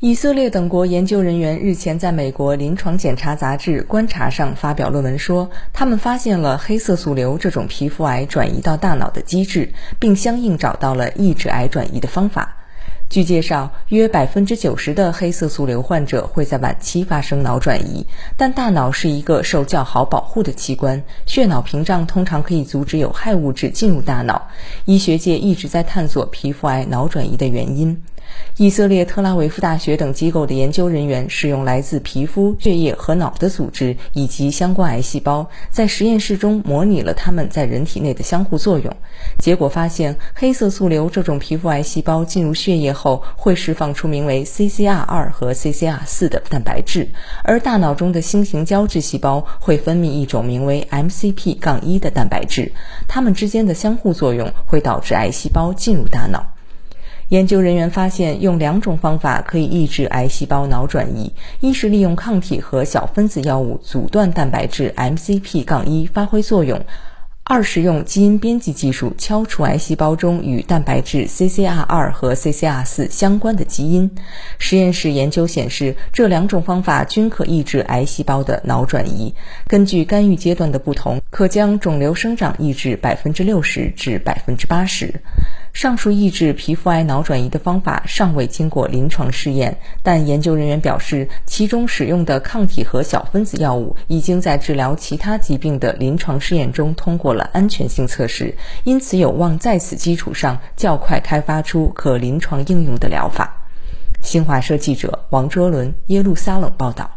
以色列等国研究人员日前在美国临床检查杂志《观察》上发表论文说，他们发现了黑色素瘤这种皮肤癌转移到大脑的机制，并相应找到了抑制癌转移的方法。据介绍，约百分之九十的黑色素瘤患者会在晚期发生脑转移，但大脑是一个受较好保护的器官，血脑屏障通常可以阻止有害物质进入大脑。医学界一直在探索皮肤癌脑转移的原因。以色列特拉维夫大学等机构的研究人员使用来自皮肤、血液和脑的组织以及相关癌细胞，在实验室中模拟了它们在人体内的相互作用。结果发现，黑色素瘤这种皮肤癌细胞进入血液后，后会释放出名为 CCR2 和 CCR4 的蛋白质，而大脑中的星形胶质细胞会分泌一种名为 MCP-1 的蛋白质，它们之间的相互作用会导致癌细胞进入大脑。研究人员发现，用两种方法可以抑制癌细胞脑转移：一是利用抗体和小分子药物阻断蛋白质 MCP-1 发挥作用；二是用基因编辑技术敲除癌细胞中与蛋白质 CCR2 和 CCR4 相关的基因。实验室研究显示，这两种方法均可抑制癌细胞的脑转移。根据干预阶段的不同，可将肿瘤生长抑制百分之六十至百分之八十。上述抑制皮肤癌脑转移的方法尚未经过临床试验，但研究人员表示，其中使用的抗体和小分子药物已经在治疗其他疾病的临床试验中通过了安全性测试，因此有望在此基础上较快开发出可临床应用的疗法。新华社记者王卓伦耶路撒冷报道。